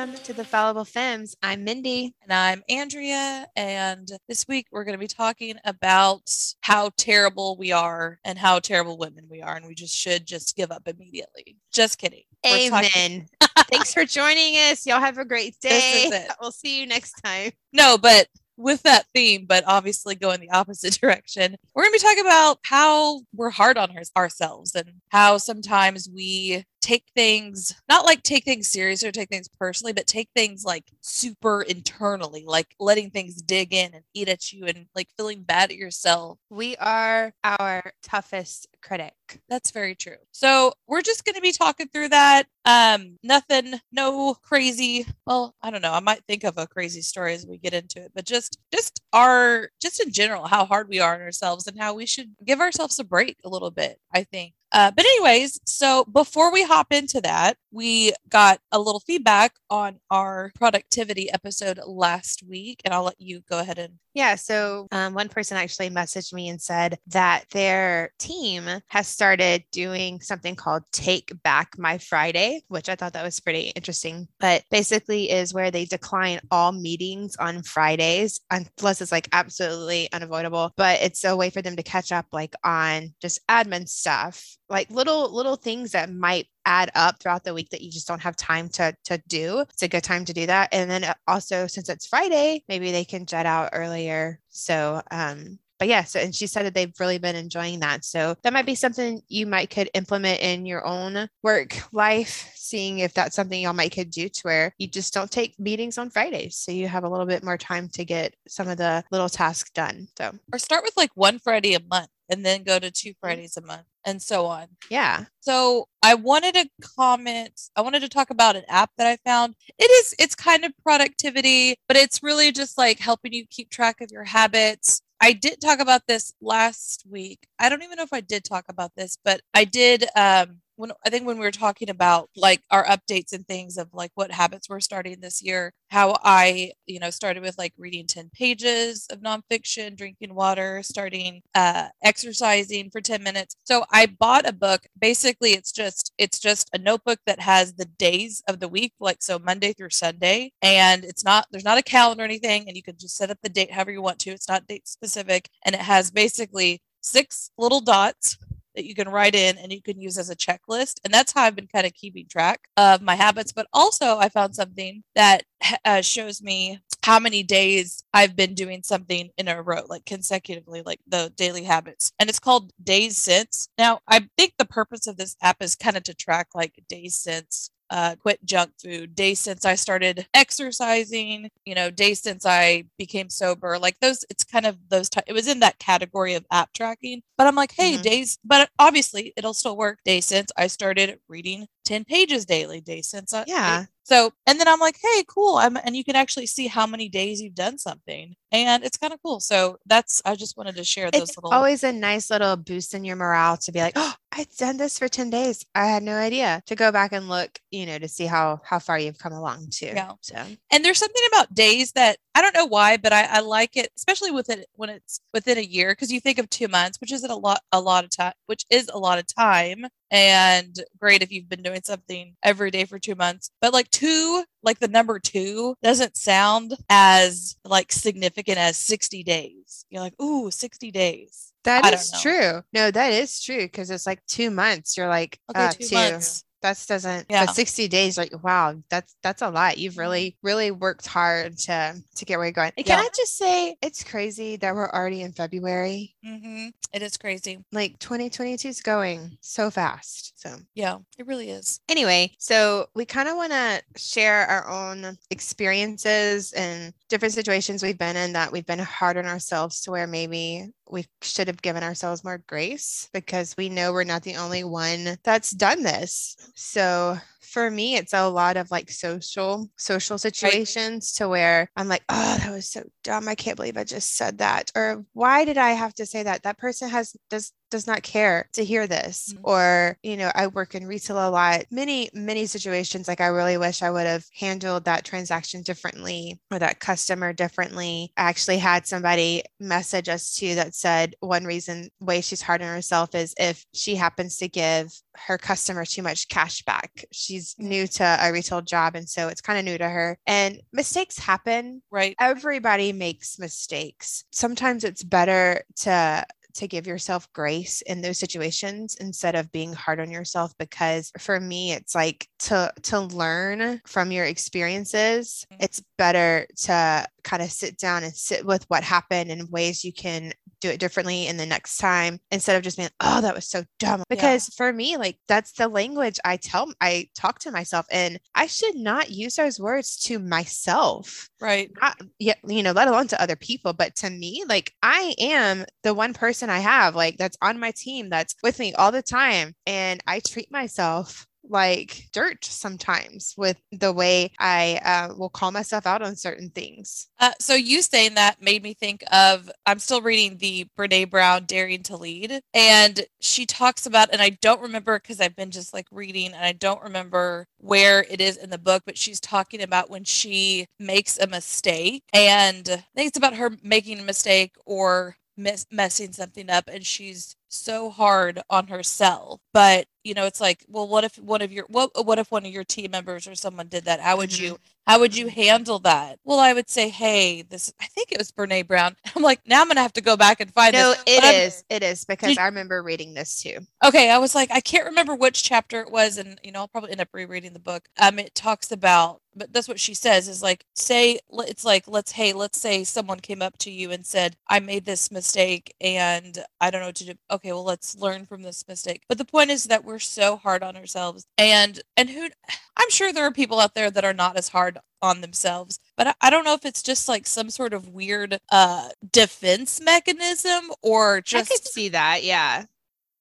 Welcome to the Fallible Femmes. I'm Mindy. And I'm Andrea. And this week we're going to be talking about how terrible we are and how terrible women we are. And we just should just give up immediately. Just kidding. We're Amen. Thanks for joining us. Y'all have a great day. We'll see you next time. No, but with that theme, but obviously going the opposite direction, we're going to be talking about how we're hard on our- ourselves and how sometimes we take things not like take things seriously or take things personally but take things like super internally like letting things dig in and eat at you and like feeling bad at yourself. We are our toughest critic. That's very true. So we're just going to be talking through that. Um nothing no crazy well i don't know i might think of a crazy story as we get into it but just just our just in general how hard we are on ourselves and how we should give ourselves a break a little bit i think uh, but anyways, so before we hop into that, we got a little feedback on our productivity episode last week, and I'll let you go ahead and. Yeah. So um, one person actually messaged me and said that their team has started doing something called Take Back My Friday, which I thought that was pretty interesting. But basically, is where they decline all meetings on Fridays unless it's like absolutely unavoidable. But it's a way for them to catch up, like on just admin stuff like little little things that might add up throughout the week that you just don't have time to to do. It's a good time to do that. And then uh, also since it's friday maybe they can jet out earlier. So um but yeah so and she said that they've really been enjoying that so that might be something you might could implement in your own work life seeing if that's something y'all might could do to where you just don't take meetings on fridays so you have a little bit more time to get some of the little tasks done so or start with like one friday a month and then go to two mm-hmm. Fridays a month and so on. Yeah. So I wanted to comment, I wanted to talk about an app that I found. It is, it's kind of productivity, but it's really just like helping you keep track of your habits. I did talk about this last week. I don't even know if I did talk about this, but I did um when I think when we were talking about like our updates and things of like what habits we're starting this year, how I, you know, started with like reading 10 pages of nonfiction, drinking water, starting uh, exercising for 10 minutes. So I bought a book. Basically, it's just it's just a notebook that has the days of the week, like so Monday through Sunday. And it's not there's not a calendar or anything, and you can just set up the date however you want to. It's not date specific. And it has basically six little dots that you can write in and you can use as a checklist. And that's how I've been kind of keeping track of my habits. But also, I found something that uh, shows me how many days I've been doing something in a row, like consecutively, like the daily habits. And it's called Days Since. Now, I think the purpose of this app is kind of to track like days since uh, quit junk food, days since I started exercising, you know, days since I became sober, like those, it's kind of those, t- it was in that category of app tracking. But I'm like, hey, mm-hmm. days, but obviously it'll still work. Days since I started reading 10 pages daily, days since I, yeah. So, and then I'm like, hey, cool. I'm, and you can actually see how many days you've done something. And it's kind of cool. So that's, I just wanted to share those it's little. always a nice little boost in your morale to be like, oh, I've done this for 10 days. I had no idea to go back and look, you know, to see how, how far you've come along too. Yeah. So, and there's something about days that I don't know why, but I, I like it, especially with it when it's within a year, because you think of two months, which is a lot, a lot of time, which is a lot of time and great if you've been doing something every day for two months. But like two, like the number two doesn't sound as like significant as 60 days. You're like, ooh, 60 days. That is true. No, that is true because it's like two months. You're like, okay, uh, two, two months that doesn't yeah. but 60 days like wow that's that's a lot you've mm-hmm. really really worked hard to to get where you're going yeah. can i just say it's crazy that we're already in february mm-hmm. it is crazy like 2022 is going so fast so yeah it really is anyway so we kind of want to share our own experiences and different situations we've been in that we've been hard on ourselves to where maybe we should have given ourselves more grace because we know we're not the only one that's done this. So for me, it's a lot of like social, social situations right. to where I'm like, oh, that was so dumb. I can't believe I just said that. Or why did I have to say that? That person has does does not care to hear this. Mm-hmm. Or, you know, I work in retail a lot. Many, many situations like I really wish I would have handled that transaction differently or that customer differently. I actually had somebody message us too that said one reason way she's hard on herself is if she happens to give her customer too much cash back. She's mm. new to a retail job. And so it's kind of new to her. And mistakes happen. Right. Everybody makes mistakes. Sometimes it's better to to give yourself grace in those situations instead of being hard on yourself because for me it's like to to learn from your experiences Mm-hmm. it's better to kind of sit down and sit with what happened and ways you can do it differently in the next time instead of just being oh that was so dumb. Because for me like that's the language i tell i talk to myself and i should not use those words to myself Right. not yeah, you know, let alone to other people. But to me, like I am the one person I have like that's on my team that's with me all the time. And I treat myself like dirt sometimes with the way I uh, will call myself out on certain things. Uh, so you saying that made me think of I'm still reading the Brene Brown Daring to Lead, and she talks about, and I don't remember because I've been just like reading, and I don't remember where it is in the book, but she's talking about when she makes a mistake, and I think it's about her making a mistake or messing something up, and she's so hard on herself. But you know, it's like, well, what if one of your what what if one of your team members or someone did that? How would you how would you handle that? Well, I would say, hey, this I think it was Brene Brown. I'm like, now I'm gonna have to go back and find No, this. it But I'm- is. It is because Did- I remember reading this too. Okay, I was like, I can't remember which chapter it was, and you know, I'll probably end up rereading the book. Um, it talks about, but that's what she says is like, say it's like, let's hey, let's say someone came up to you and said, I made this mistake and I don't know what to do. Okay, well, let's learn from this mistake. But the point is that we're so hard on ourselves, and and who, I'm sure there are people out there that are not as hard on themselves but I, I don't know if it's just like some sort of weird uh defense mechanism or I just could see that. Yeah.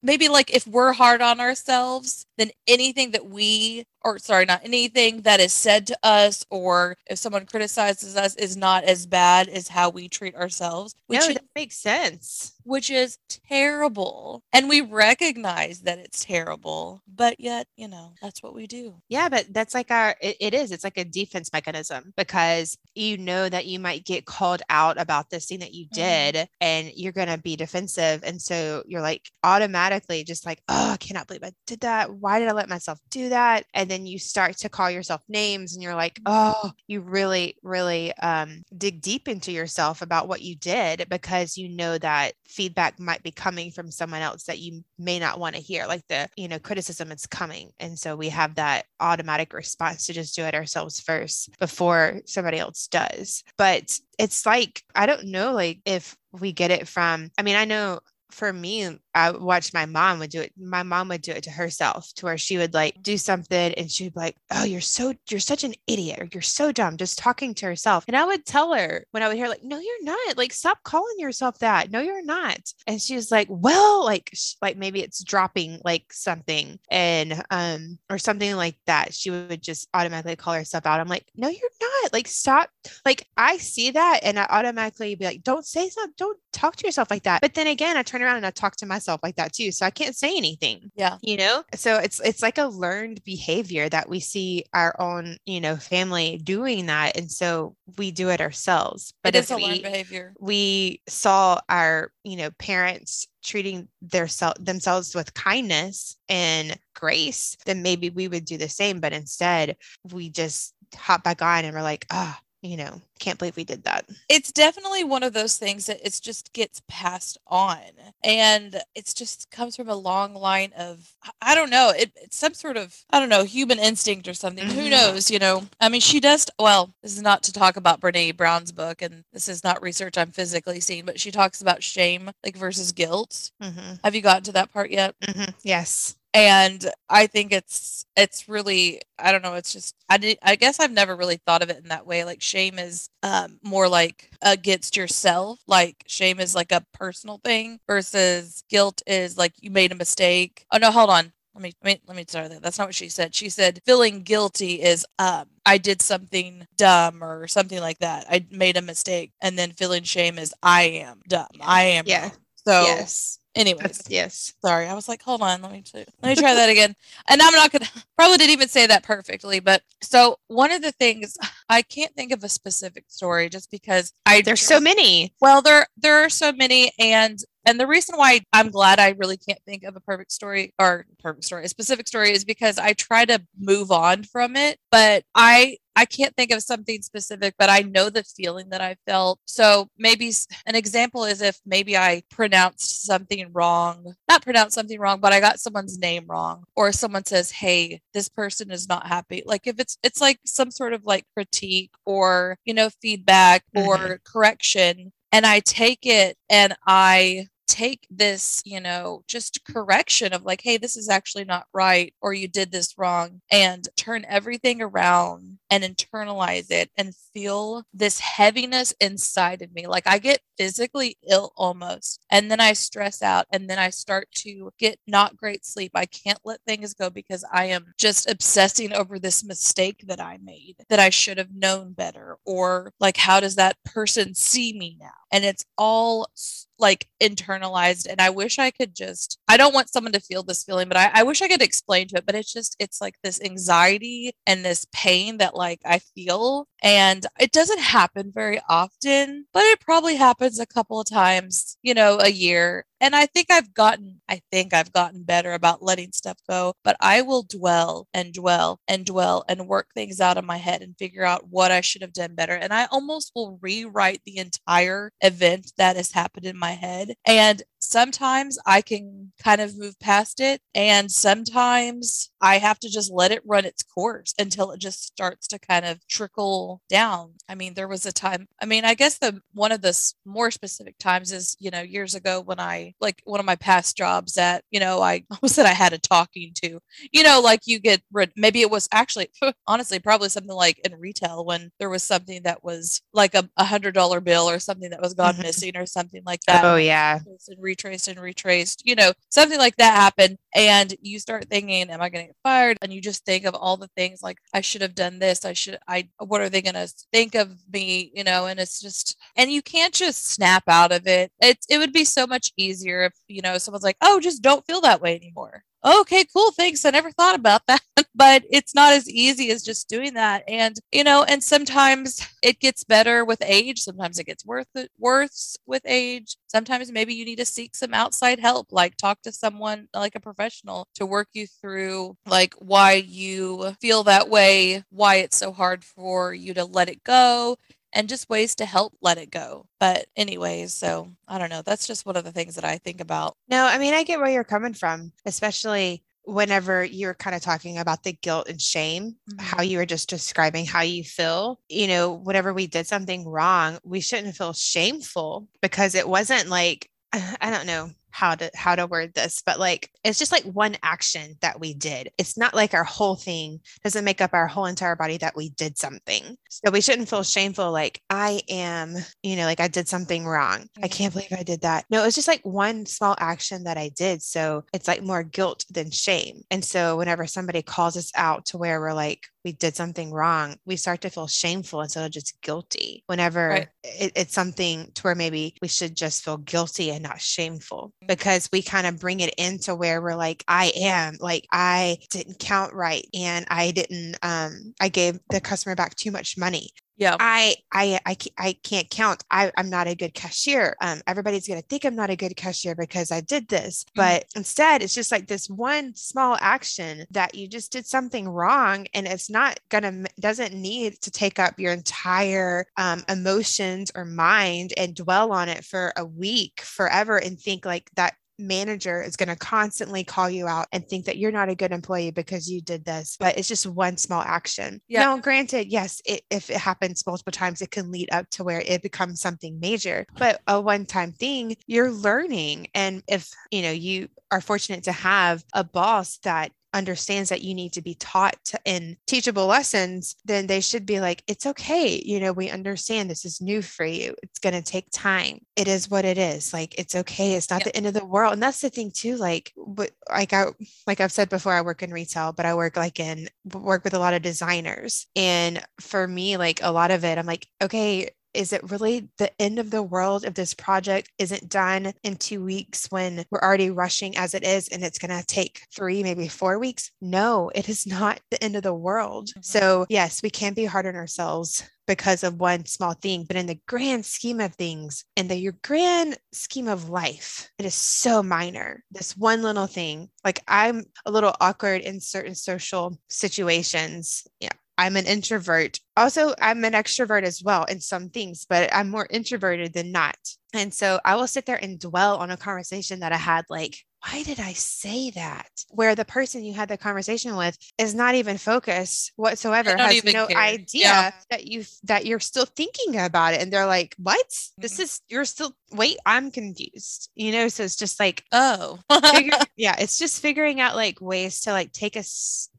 maybe like if we're hard on ourselves, then anything that we, or sorry, not anything that is said to us, or if someone criticizes us, is not as bad as how we treat ourselves, which no, that makes sense. Which is terrible. And we recognize that it's terrible, but yet, you know, that's what we do. Yeah, but that's like our, it, it is. It's like a defense mechanism because you know that you might get called out about this thing that you Mhm. did and you're going to be defensive. And so you're like automatically just like, oh, I cannot believe I did that. Why did I let myself do that? And then you start to call yourself names and you're like, oh, you really, really um, dig deep into yourself about what you did because you know that feedback might be coming from someone else that you may not want to hear. Like the, you know, criticism is coming. And so we have that automatic response to just do it ourselves first before somebody else does. But it's like, I don't know, like if we get it from, I mean, I know for me, I watched my mom would do it. My mom would do it to herself to where she would like do something and she'd be like, Oh, you're so, you're such an idiot or you're so dumb, just talking to herself. And I would tell her when I would hear, like, No, you're not. Like, stop calling yourself that. No, you're not. And she was like, Well, like, sh- like maybe it's dropping like something and, um, or something like that. She would just automatically call herself out. I'm like, No, you're not. Like, stop. Like, I see that and I automatically be like, Don't say something. Don't talk to yourself like that. But then again, I turn around and I talk to myself like that too. So I can't say anything. Yeah. You know? So it's it's like a learned behavior that we see our own, you know, family doing that. And so we do it ourselves. But it is if a we learned behavior. we saw our, you know, parents treating their self themselves with kindness and grace, then maybe we would do the same. But instead, we just hop back on and we're like, ah, you know, can't believe we did that. it's definitely one of those things that it's just gets passed on and it's just comes from a long line of I- don't know it, it's some sort of i don't know human instinct or something who Mhm. knows you know i mean she does well this is not to talk about brene brown's book and this is not research i'm physically seeing but she talks about shame like versus guilt hmm have you gotten to that part yet hmm Yes. And i think it's it's really i don't know it's just i did i guess i've never really thought of it in that way like shame is um more like against yourself like shame is like a personal thing versus guilt is like you made a mistake oh no hold on let me, let me let me start that. That's not what she said. She said feeling guilty is um I did something dumb or something like that. I made a mistake, and then feeling shame is I am dumb. I am Yeah. wrong. So, yes. Anyways, That's, yes. Sorry, I was like, hold on, let me try, let me try that again. And I'm not gonna probably didn't even say that perfectly, but so one of the things I can't think of a specific story just because I There's so many. well there there are so many and And the reason why I'm glad I really can't think of a perfect story or perfect story, a specific story is because I try to move on from it. But I I can't think of something specific, but I know the feeling that I felt. So maybe an example is if maybe I pronounced something wrong, not pronounced something wrong, but I got someone's name wrong, or someone says, "Hey, this person is not happy." Like if it's it's like some sort of like critique or you know feedback or mm-hmm. correction, and I take it and I take this, you know, just correction of like, hey, this is actually not right, or you did this wrong, and turn everything around and internalize it and feel this heaviness inside of me. Like I get physically ill almost, and then I stress out, and then I start to get not great sleep. I can't let things go because I am just obsessing over this mistake that I made that I should have known better, or like, how does that person see me now? And it's all like internalized and i wish i could just i don't want someone to feel this feeling but I, I, wish i could explain to it but it's just it's like this anxiety and this pain that like i feel and it doesn't happen very often but it probably happens a couple of times you know a year and I think I've gotten, I think I've gotten better about letting stuff go, but I will dwell and dwell and dwell and work things out in my head and figure out what I should have done better. And I almost will rewrite the entire event that has happened in my head. And sometimes I can kind of move past it, and sometimes I have to just let it run its course until it just starts to kind of trickle down. I mean, there was a time, I mean, I guess the one of the more specific times is, you know, years ago when I like one of my past jobs that, you know, I was that I had a talking to, you know, like you get maybe it was actually honestly probably something like in retail when there was something that was like a, a hundred dollar bill or something that was gone mm-hmm. missing or something like that. Oh yeah And retraced and retraced, you know, something like that happened. And you start thinking, am I going to get fired? And you just think of all the things like, I should have done this. I should, I, what are they going to think of me? You know, and it's just, and you can't just snap out of it. It's, it would be so much easier if, you know, someone's like, oh, just don't feel that way anymore okay, cool, thanks. I never thought about that. but it's not as easy as just doing that. And, you know, and sometimes it gets better with age. Sometimes it gets it, worse with age. Sometimes maybe you need to seek some outside help, like talk to someone like a professional to work you through like why you feel that way, why it's so hard for you to let it go and just ways to help let it go. But, anyways, so I don't know. That's just one of the things that I think about. No, I mean, I get where you're coming from, especially whenever you're kind of talking about the guilt and shame, mm-hmm. how you were just describing how you feel, you know, whenever we did something wrong, we shouldn't feel shameful because it wasn't like, I don't know, how to how to word this but like it's just like one action that we did. It's not like our whole thing doesn't make up our whole entire body that we did something. So we shouldn't feel mm-hmm. shameful like i am you know like i did something wrong. I can't believe i did that. No it's just like one small action that i did. So it's like more guilt than shame. And so whenever somebody calls us out to where we're like we did something wrong, we start to feel shameful instead of just guilty. Whenever right. it, it's something to where maybe we should just feel guilty and not shameful because we kind of bring it into where we're like, I am like, I didn't count right and I didn't, um, I gave the customer back too much money yeah. I i i, I can't count. I, i'm not a good cashier. Um, everybody's going to think i'm not a good cashier because i did this mm-hmm. but instead it's just like this one small action that you just did something wrong and it's not going to doesn't need to take up your entire um, emotions or mind and dwell on it for a week forever and think like that manager is going to constantly call you out and think that you're not a good employee because you did this, but it's just one small action. Yeah. Now, granted, yes, it, if it happens multiple times, it can lead up to where it becomes something major, but a one time thing, you're learning. And if, you know, you are fortunate to have a boss that understands that you need to be taught to, in teachable lessons, then they should be like, it's okay. You know, we understand this is new for you. It's going to take time. It is what it is. Like, it's okay. It's not the end of the world. And that's the thing too. Like, but like I, like I've said before, I work in retail, but I work like in work with a lot of designers. And for me, like a lot of it, I'm like, okay, is it really the end of the world if this project isn't done in two weeks when we're already rushing as it is and it's going to take three, maybe four weeks? No, it is not the end of the world. Mm-hmm. So, yes, we can be hard on ourselves because of one small thing, but in the grand scheme of things, in the your grand scheme of life, it is so minor. This one little thing, like I'm a little awkward in certain social situations. Yeah, I'm an introvert. Also, I'm an extrovert as well in some things, but I'm more introverted than not. And so I will sit there and dwell on a conversation that I had like why did I say that? Where the person you had the conversation with is not even focused whatsoever, has no care. idea yeah. that you that you're still thinking about it. And they're like, What? Mm-hmm. This is you're still wait, I'm confused. You know, so it's just like, oh figure, yeah, it's just figuring out like ways to like take a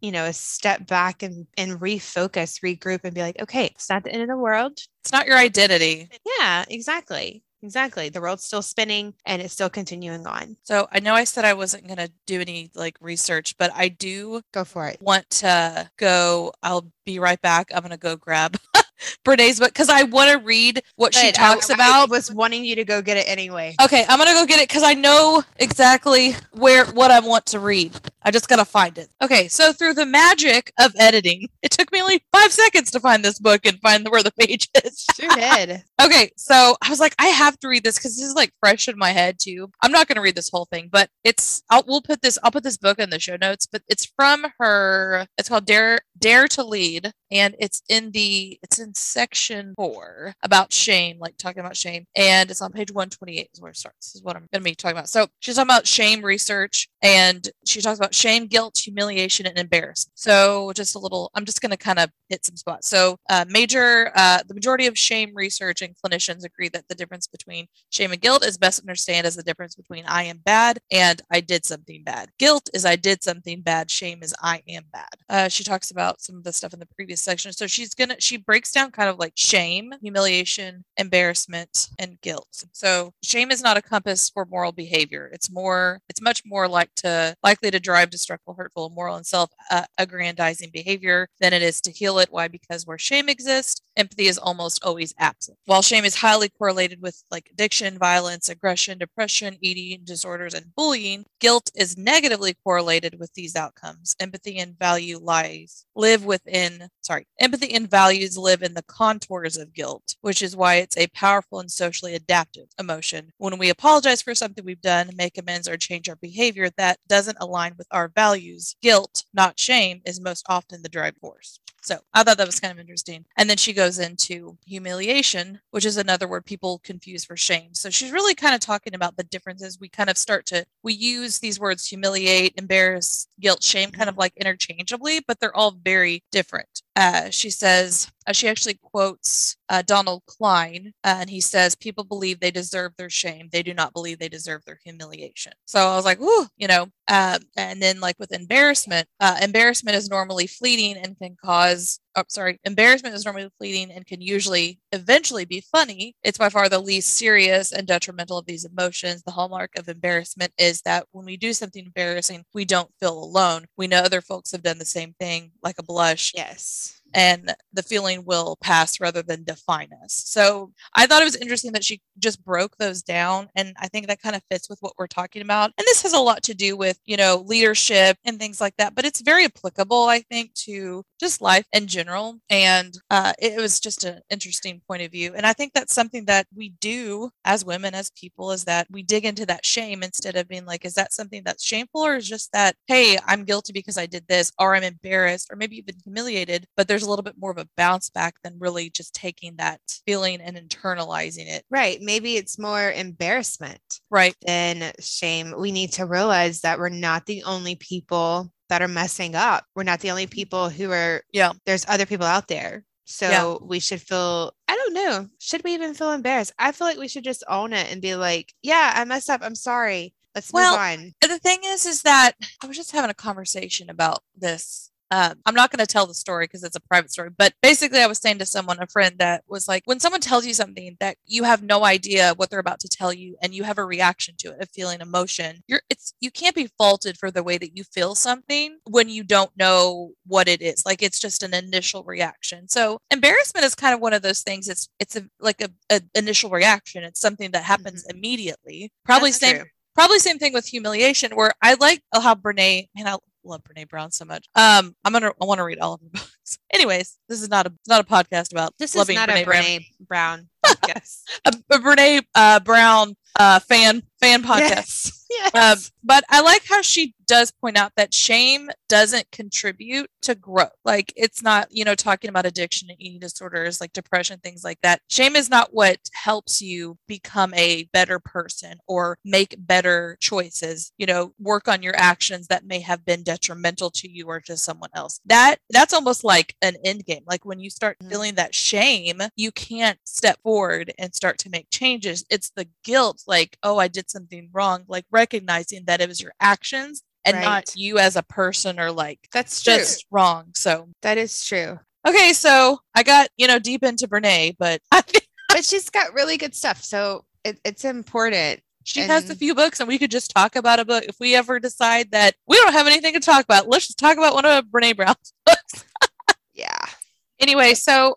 you know a step back and and refocus, regroup and be like, okay, it's not the end of the world. It's not your identity. Yeah, exactly. Exactly. The world's still spinning and it's still continuing on. So I know I said I wasn't going to do any like research, but I do go for it. Want to go. I'll be right back. I'm going to go grab Brene's book because I want to read what she talks I, about. I was wanting you to go get it anyway. Okay, I'm gonna go get it because I know exactly where what I want to read. I just gotta find it. Okay, so through the magic of editing, it took me only five seconds to find this book and find where the page is. Sure did. okay, so I was like, I have to read this because this is like fresh in my head too. I'm not gonna read this whole thing, but it's I'll we'll put this I'll put this book in the show notes, but it's from her. It's called Dare Dare to Lead, and it's in the it's in section four about shame, like talking about shame, and it's on page 128 is where it starts. This is what I'm going to be talking about. So she's talking about shame research, and she talks about shame, guilt, humiliation, and embarrassment. So just a little, I'm just going to kind of hit some spots. So uh, major, uh, the majority of shame research and clinicians agree that the difference between shame and guilt is best understood as the difference between I am bad and I did something bad. Guilt is I did something bad. Shame is I am bad. Uh, she talks about some of the stuff in the previous section. So she's gonna she breaks down kind of like shame, humiliation, embarrassment, and guilt. So shame is not a compass for moral behavior. It's more, it's much more like to likely to drive destructive, hurtful, immoral, and self-aggrandizing uh, behavior than it is to heal it. Why? Because where shame exists, empathy is almost always absent. While shame is highly correlated with like addiction, violence, aggression, depression, eating disorders, and bullying, guilt is negatively correlated with these outcomes. Empathy and value lies live within, sorry, empathy and values live in the contours of guilt, which is why it's a powerful and socially adaptive emotion. When we apologize for something we've done, make amends, or change our behavior that doesn't align with our values, guilt, not shame, is most often the driving force. So I thought that was kind of interesting. And then she goes into humiliation, which is another word people confuse for shame. So she's really kind of talking about the differences. We kind of start to, we use these words humiliate, embarrass, guilt, shame kind of like interchangeably, but they're all very different. Uh, she says, uh, she actually quotes uh, Donald Klein, uh, and he says, People believe they deserve their shame. They do not believe they deserve their humiliation. So I was like, Ooh, you know, um, and then like with embarrassment, uh, embarrassment is normally fleeting and can cause oh, sorry, embarrassment is normally fleeting and can usually eventually be funny. It's by far the least serious and detrimental of these emotions. The hallmark of embarrassment is that when we do something embarrassing, we don't feel alone. We know other folks have done the same thing, like a blush. Yes and the feeling will pass rather than define us. So I thought it was interesting that she just broke those down. And I think that kind of fits with what we're talking about. And this has a lot to do with, you know, leadership and things like that, but it's very applicable, I think, to just life in general. And uh, it was just an interesting point of view. And I think that's something that we do as women, as people, is that we dig into that shame instead of being like, is that something that's shameful or is just that, hey, I'm guilty because I did this, or I'm embarrassed, or maybe even humiliated, but there's a little bit more of a bounce back than really just taking that feeling and internalizing it. Right. Maybe it's more embarrassment. Right. Than shame. We need to realize that we're not the only people that are messing up. We're not the only mm-hmm. people who are, yeah, there's other people out there. So yeah. we should feel, I don't know, should we even feel embarrassed? I feel like we should just own it and be like, yeah, I messed up. I'm sorry. Let's well, move on. The thing is, is that I was just having a conversation about this um, I'm not going to tell the story because it's a private story, but basically, I was saying to someone, a friend, that was like, when someone tells you something that you have no idea what they're about to tell you, and you have a reaction to it, a feeling, emotion, you're it's you can't be faulted for the way that you feel something when you don't know what it is. Like it's just an initial reaction. So embarrassment is kind of one of those things. It's it's a like a, a initial reaction. It's something that happens mm-hmm. immediately. Probably That's same. True probably same thing with humiliation where i like how brene man i love Brene Brown so much. Um, I'm gonna I want to read all of her books. Anyways, this is not a not a podcast about this is not Brene a Brene Brown, podcast. a, a Brene uh, Brown uh, fan fan podcast. Yes. yes. Um, but I like how she does point out that shame doesn't contribute to growth. Like it's not, you know, talking about addiction and eating disorders like depression, things like that. Shame is not what helps you become a better person or make better choices, you know, work on your actions that may have been detrimental to you or to someone else. That that's almost like an end game. Like when you start mm-hmm. feeling that shame, you can't step forward and start to make changes. It's the guilt, like, oh, I did something wrong, like recognizing that it was your actions and right. not you as a person or like that's true. just wrong. So that is true. Okay, so I got you know deep into Brene, but but she's got really good stuff. So it, it's important. She and... has a few books, and we could just talk about a book if we ever decide that we don't have anything to talk about. Let's just talk about one of Brene Brown's books. yeah. Anyway, so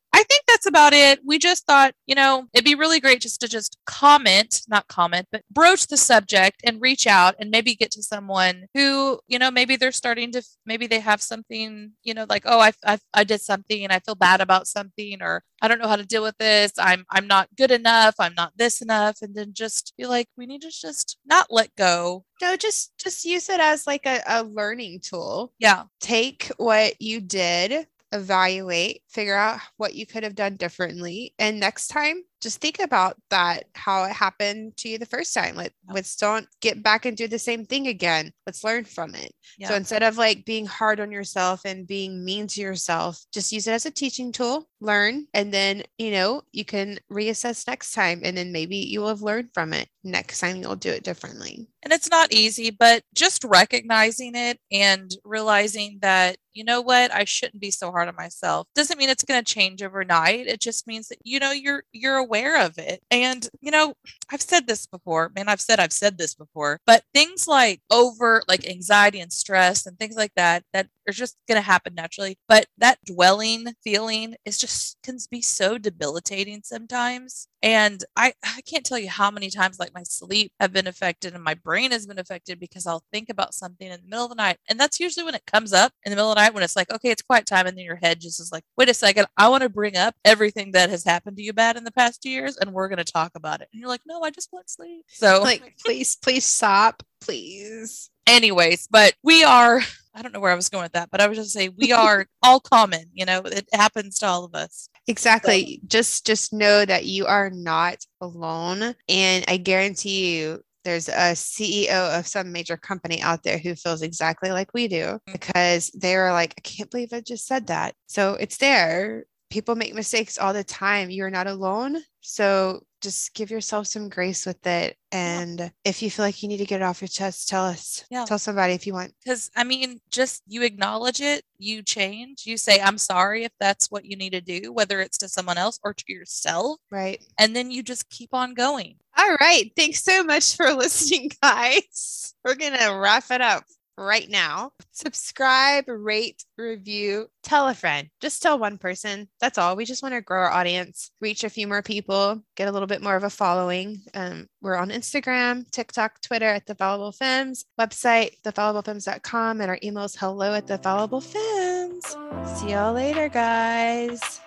that's about it. We just thought, you know, it'd be really great just to just comment, not comment, but broach the subject and reach out and maybe get to someone who, you know, maybe they're starting to, maybe they have something, you know, like, oh, I, I, I did something and I feel bad about something, or I don't know how to deal with this. I'm, I'm not good enough. I'm not this enough. And then just be like, we need to just not let go no just just use it as like a, a learning tool yeah take what you did evaluate, figure out what you could have done differently. And next time, just think about that, how it happened to you the first time. Let, let's don't get back and do the same thing again. Let's learn from it. Yeah. So instead of like being hard on yourself and being mean to yourself, just use it as a teaching tool, learn, and then, you know, you can reassess next time. And then maybe you will have learned from it. Next time you'll do it differently. And it's not easy, but just recognizing it and realizing that you know what i shouldn't be so hard on myself doesn't mean it's going to change overnight it just means that you know you're you're aware of it and you know i've said this before man i've said i've said this before but things like over like anxiety and stress and things like that that are just going to happen naturally but that dwelling feeling is just can be so debilitating sometimes and I, I can't tell you how many times like my sleep have been affected and my brain has been affected because I'll think about something in the middle of the night. And that's usually when it comes up in the middle of the night when it's like, okay, it's quiet time. And then your head just is like, wait a second, I want to bring up everything that has happened to you bad in the past two years and we're going to talk about it. And you're like, no, I just want sleep. So like, please, please stop, please. Anyways, but we are I don't know where I was going with that, but I was just say we are all common, you know, it happens to all of us. Exactly. So. Just just know that you are not alone and I guarantee you there's a CEO of some major company out there who feels exactly like we do mm. because they're like I can't believe I just said that. So it's there. People make mistakes all the time. You're not alone. So just give yourself some grace with it. And yeah. if you feel like you need to get it off your chest, tell us. Yeah. Tell somebody if you want. Because I mean, just you acknowledge it, you change, you say, I'm sorry if that's what you need to do, whether it's to someone else or to yourself. Right. And then you just keep on going. All right. Thanks so much for listening, guys. We're going to wrap it up right now. Subscribe, rate, review, tell a friend. Just tell one person. That's all. We just want to grow our audience, reach a few more people, get a little bit more of a following. Um, we're on Instagram, TikTok, Twitter at The Fallible Femmes, website, thefalliblefemmes.com, and our email is hello at thefalliblefemmes. See y'all later, guys.